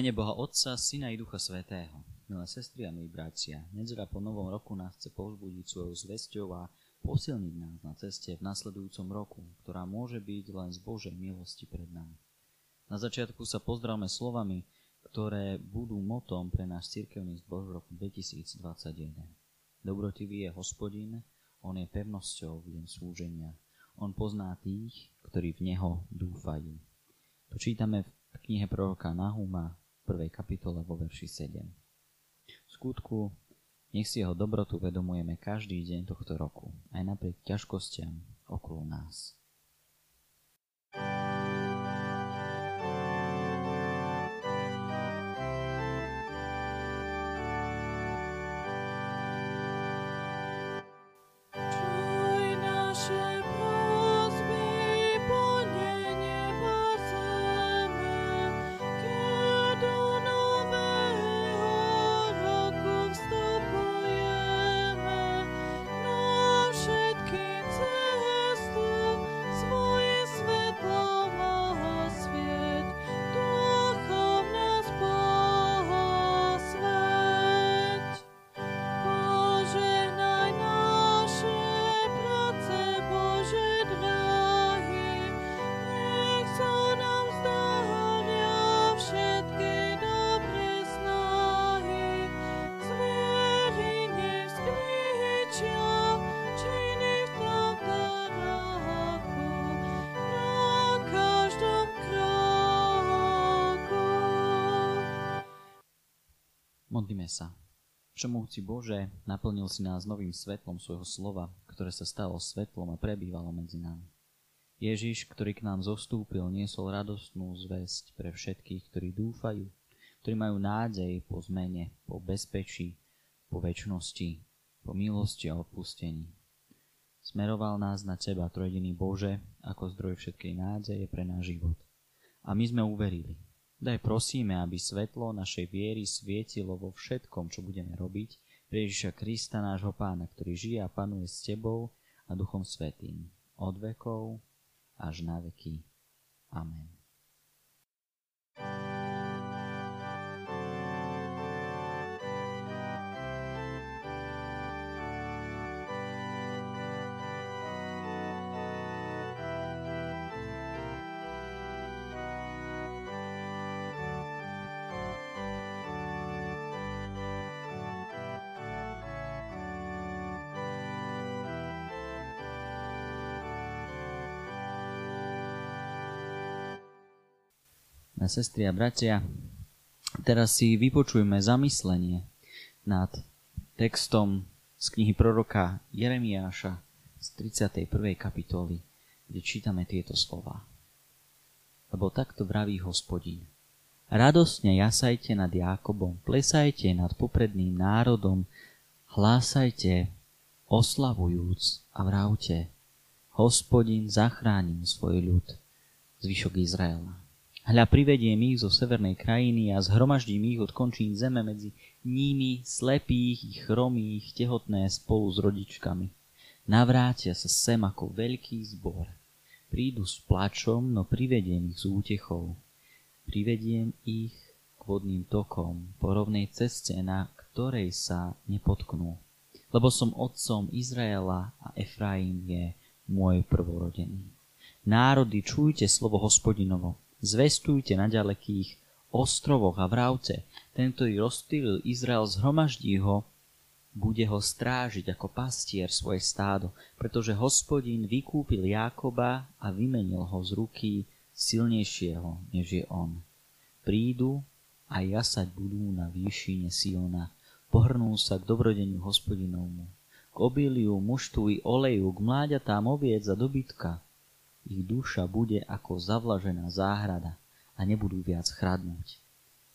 Mene Boha Otca, Syna i Ducha Svetého. Milé sestry a milí bratia, nedela po novom roku nás chce povzbudiť svojou zvesťou a posilniť nás na ceste v nasledujúcom roku, ktorá môže byť len z Božej milosti pred nami. Na začiatku sa pozdravme slovami, ktoré budú motom pre náš cirkevný zbor v roku 2021. Dobrotivý je hospodin, on je pevnosťou v deň slúženia. On pozná tých, ktorí v Neho dúfajú. To čítame v knihe proroka Nahuma 1. kapitole vo verši 7. V skutku, nech si jeho dobrotu vedomujeme každý deň tohto roku, aj napriek ťažkostiam okolo nás. Modlíme sa. Všemohúci Bože, naplnil si nás novým svetlom svojho slova, ktoré sa stalo svetlom a prebývalo medzi nami. Ježiš, ktorý k nám zostúpil, niesol radostnú zväzť pre všetkých, ktorí dúfajú, ktorí majú nádej po zmene, po bezpečí, po väčšnosti, po milosti a odpustení. Smeroval nás na Teba, Trojediný Bože, ako zdroj všetkej nádeje pre náš život. A my sme uverili, Daj prosíme, aby svetlo našej viery svietilo vo všetkom, čo budeme robiť, pre Ježiša Krista, nášho pána, ktorý žije a panuje s Tebou a Duchom Svetým, od vekov až na veky. Amen. Sestry a bratia, teraz si vypočujme zamyslenie nad textom z knihy proroka Jeremiáša z 31. kapitoly, kde čítame tieto slova. Lebo takto vraví hospodín. Radosne jasajte nad Jákobom, plesajte nad popredným národom, hlásajte, oslavujúc a vravte, hospodin zachránil svoj ľud, zvyšok Izraela. Hľa privediem ich zo severnej krajiny a zhromaždím ich od končín zeme medzi nimi slepých i chromých, tehotné spolu s rodičkami. Navrátia sa sem ako veľký zbor. Prídu s plačom, no privediem ich s útechou. Privediem ich k vodným tokom, po rovnej ceste, na ktorej sa nepotknú. Lebo som otcom Izraela a Efraim je môj prvorodený. Národy, čujte slovo hospodinovo, Zvestujte na ďalekých ostrovoch a vravce. Tento i rozstýlil Izrael, zhromaždí ho, bude ho strážiť ako pastier svoje stádo, pretože hospodin vykúpil Jákoba a vymenil ho z ruky silnejšieho, než je on. Prídu a jasať budú na výšine Siona, pohrnú sa k dobrodeniu hospodinovmu, k obiliu, muštu i oleju, k mláďatám oviec a dobytka, ich duša bude ako zavlažená záhrada a nebudú viac chradnúť.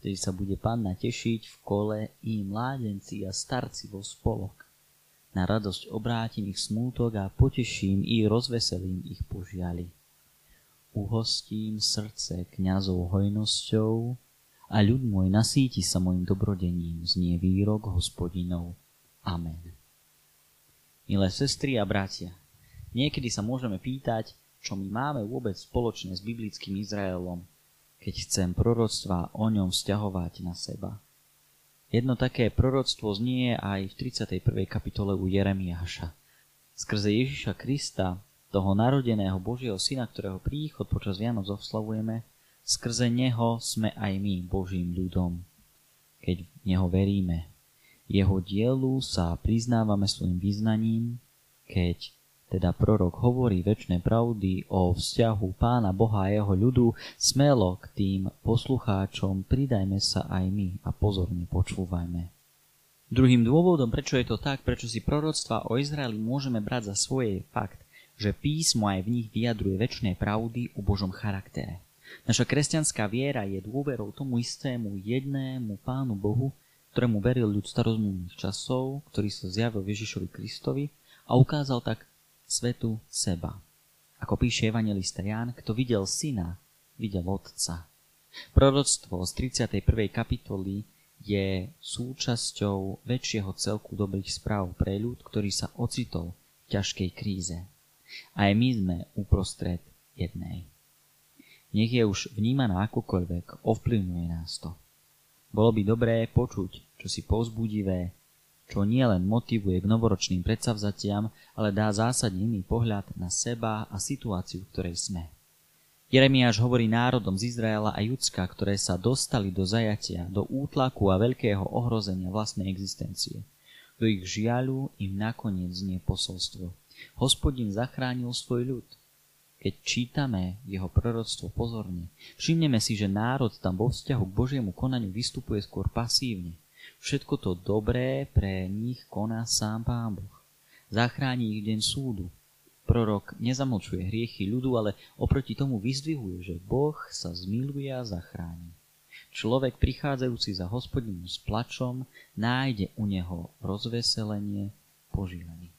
Vtedy sa bude panna tešiť v kole i mládenci a starci vo spolok. Na radosť obrátim ich smútok a poteším i rozveselím ich požiali. Uhostím srdce kňazov hojnosťou a ľud môj nasíti sa mojim dobrodením, znie výrok hospodinov. Amen. Milé sestry a bratia, niekedy sa môžeme pýtať, čo my máme vôbec spoločné s biblickým Izraelom, keď chcem proroctva o ňom vzťahovať na seba. Jedno také proroctvo znie aj v 31. kapitole u Jeremiáša. Skrze Ježiša Krista, toho narodeného Božieho Syna, ktorého príchod počas Vianoc oslavujeme, skrze Neho sme aj my Božím ľudom, keď v Neho veríme. Jeho dielu sa priznávame svojim význaním, keď teda prorok hovorí väčšie pravdy o vzťahu pána Boha a jeho ľudu, smelo k tým poslucháčom pridajme sa aj my a pozorne počúvajme. Druhým dôvodom, prečo je to tak, prečo si proroctva o Izraeli môžeme brať za svoje, je fakt, že písmo aj v nich vyjadruje väčšie pravdy o Božom charaktere. Naša kresťanská viera je dôverou tomu istému jednému Pánu Bohu, ktorému veril ľud starozmluvných časov, ktorý sa zjavil Ježišovi Kristovi a ukázal tak svetu seba. Ako píše evangelista Ján, kto videl syna, videl otca. Proroctvo z 31. kapitoly je súčasťou väčšieho celku dobrých správ pre ľud, ktorý sa ocitol v ťažkej kríze. Aj my sme uprostred jednej. Nech je už vnímaná akokoľvek, ovplyvňuje nás to. Bolo by dobré počuť, čo si povzbudivé, čo nielen motivuje k novoročným predsavzatiam, ale dá zásadne iný pohľad na seba a situáciu, v ktorej sme. Jeremiáš hovorí národom z Izraela a Judska, ktoré sa dostali do zajatia, do útlaku a veľkého ohrozenia vlastnej existencie. Do ich žiaľu im nakoniec znie posolstvo. Hospodin zachránil svoj ľud. Keď čítame jeho proroctvo pozorne, všimneme si, že národ tam vo vzťahu k Božiemu konaniu vystupuje skôr pasívne. Všetko to dobré pre nich koná sám Pán Boh. Zachráni ich deň súdu. Prorok nezamlčuje hriechy ľudu, ale oproti tomu vyzdvihuje, že Boh sa zmiluje a zachráni. Človek prichádzajúci za hospodinom s plačom nájde u neho rozveselenie, požívanie.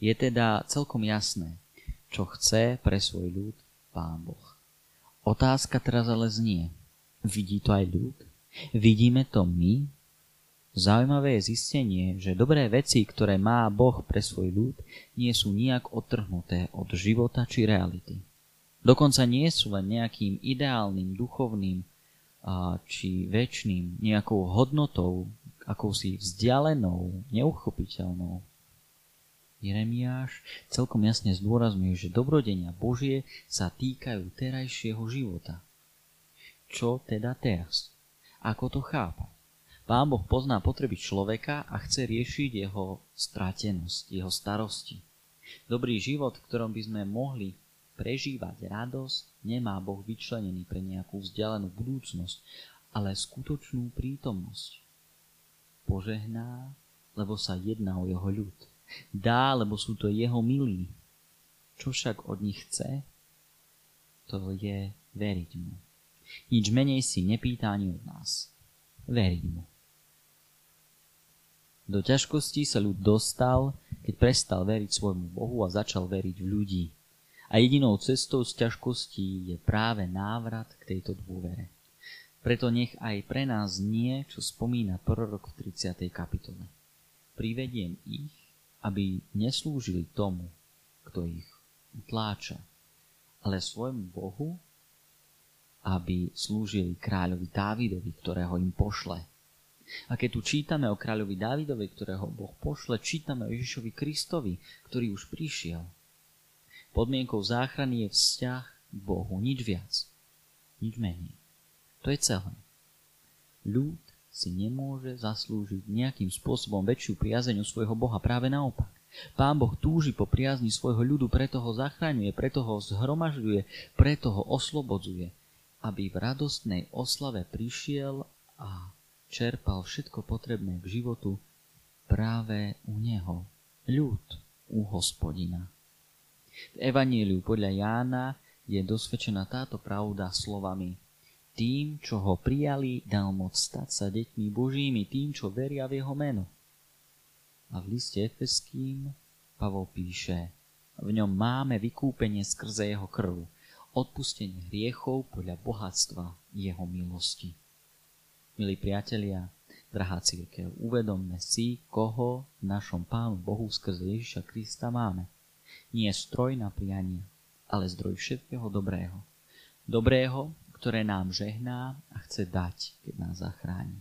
Je teda celkom jasné, čo chce pre svoj ľud Pán Boh. Otázka teraz ale znie, vidí to aj ľud? Vidíme to my? Zaujímavé je zistenie, že dobré veci, ktoré má Boh pre svoj ľud, nie sú nijak odtrhnuté od života či reality. Dokonca nie sú len nejakým ideálnym, duchovným či väčšným, nejakou hodnotou, akousi vzdialenou, neuchopiteľnou. Jeremiáš celkom jasne zdôrazňuje, že dobrodenia Božie sa týkajú terajšieho života. Čo teda teraz? Ako to chápať? Pán Boh pozná potreby človeka a chce riešiť jeho stratenosť, jeho starosti. Dobrý život, v ktorom by sme mohli prežívať radosť, nemá Boh vyčlenený pre nejakú vzdialenú budúcnosť, ale skutočnú prítomnosť. Požehná, lebo sa jedná o jeho ľud. Dá, lebo sú to jeho milí. Čo však od nich chce, to je veriť mu. Nič menej si nepýta ani od nás. Veriť mu. Do ťažkostí sa ľud dostal, keď prestal veriť svojmu Bohu a začal veriť v ľudí. A jedinou cestou z ťažkostí je práve návrat k tejto dôvere. Preto nech aj pre nás nie, čo spomína prorok v 30. kapitole. Privediem ich, aby neslúžili tomu, kto ich utláča, ale svojmu Bohu, aby slúžili kráľovi Dávidovi, ktorého im pošle. A keď tu čítame o kráľovi Dávidovi, ktorého Boh pošle, čítame o Ježišovi Kristovi, ktorý už prišiel. Podmienkou záchrany je vzťah k Bohu, nič viac, nič menej. To je celé. Ľud si nemôže zaslúžiť nejakým spôsobom väčšiu priazeň u svojho Boha. Práve naopak. Pán Boh túži po priazni svojho ľudu, preto ho zachraňuje, preto ho zhromažďuje, preto ho oslobodzuje, aby v radostnej oslave prišiel a čerpal všetko potrebné k životu práve u Neho, ľud u hospodina. V Evaníliu podľa Jána je dosvedčená táto pravda slovami tým, čo ho prijali, dal moc stať sa deťmi Božími, tým, čo veria v jeho meno. A v liste Efeským Pavol píše, v ňom máme vykúpenie skrze jeho krv, odpustenie hriechov podľa bohatstva jeho milosti. Milí priatelia, drahá církev, uvedomme si, koho v našom Pánu Bohu skrze Ježiša Krista máme. Nie stroj na prianie, ale zdroj všetkého dobrého. Dobrého, ktoré nám žehná a chce dať, keď nás zachráni.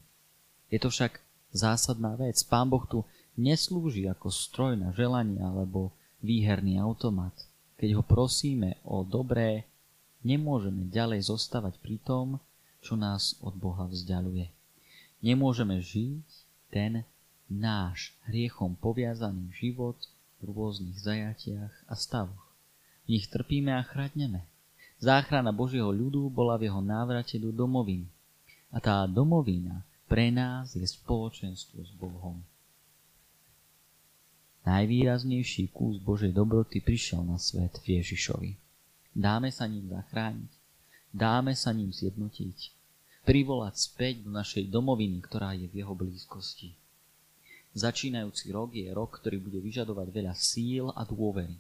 Je to však zásadná vec. Pán Boh tu neslúži ako stroj na želanie alebo výherný automat. Keď ho prosíme o dobré, nemôžeme ďalej zostávať pri tom, čo nás od Boha vzdialuje. Nemôžeme žiť ten náš hriechom poviazaný život v rôznych zajatiach a stavoch. V nich trpíme a chradneme. Záchrana Božieho ľudu bola v jeho návrate do domoviny. A tá domovina pre nás je spoločenstvo s Bohom. Najvýraznejší kus Božej dobroty prišiel na svet v Ježišovi. Dáme sa ním zachrániť, dáme sa ním zjednotiť, privolať späť do našej domoviny, ktorá je v jeho blízkosti. Začínajúci rok je rok, ktorý bude vyžadovať veľa síl a dôvery.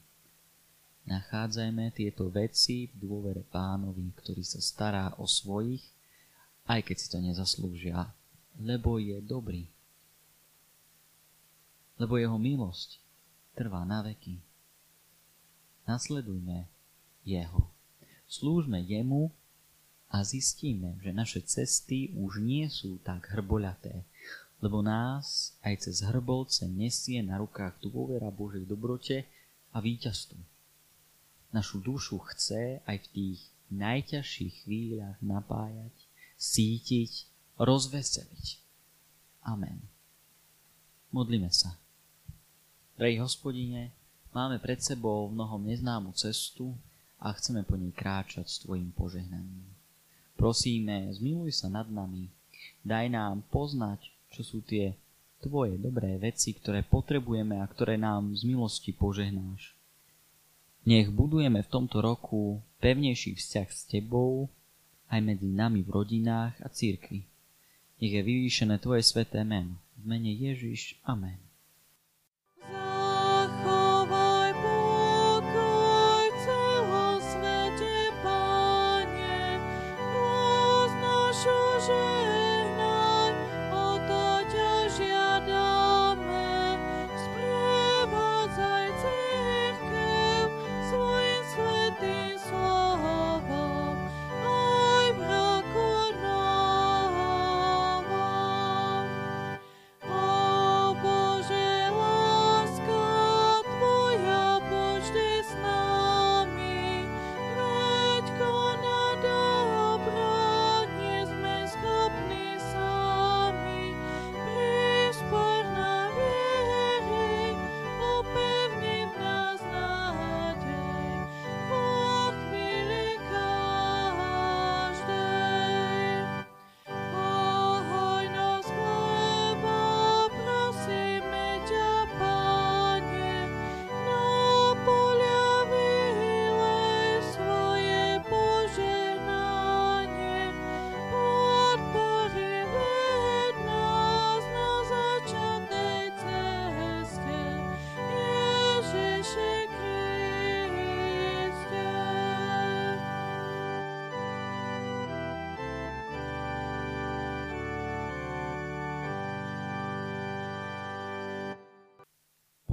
Nachádzajme tieto veci v dôvere pánovi, ktorý sa stará o svojich, aj keď si to nezaslúžia, lebo je dobrý. Lebo jeho milosť trvá na veky. Nasledujme jeho. Slúžme jemu a zistíme, že naše cesty už nie sú tak hrboľaté, lebo nás aj cez hrbolce nesie na rukách dôvera Božej dobrote a víťazstvu. Našu dušu chce aj v tých najťažších chvíľach napájať, sítiť, rozveseliť. Amen. Modlíme sa. Drahý hospodine, máme pred sebou mnohom neznámu cestu a chceme po nej kráčať s Tvojim požehnaním. Prosíme, zmiluj sa nad nami, daj nám poznať, čo sú tie tvoje dobré veci, ktoré potrebujeme a ktoré nám z milosti požehnáš. Nech budujeme v tomto roku pevnejší vzťah s Tebou aj medzi nami v rodinách a církvi. Nech je vyvýšené Tvoje sveté meno. V mene Ježiš. Amen. 是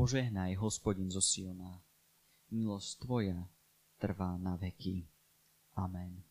Požehnaj, hospodin zo Siona. Milosť Tvoja trvá na veky. Amen.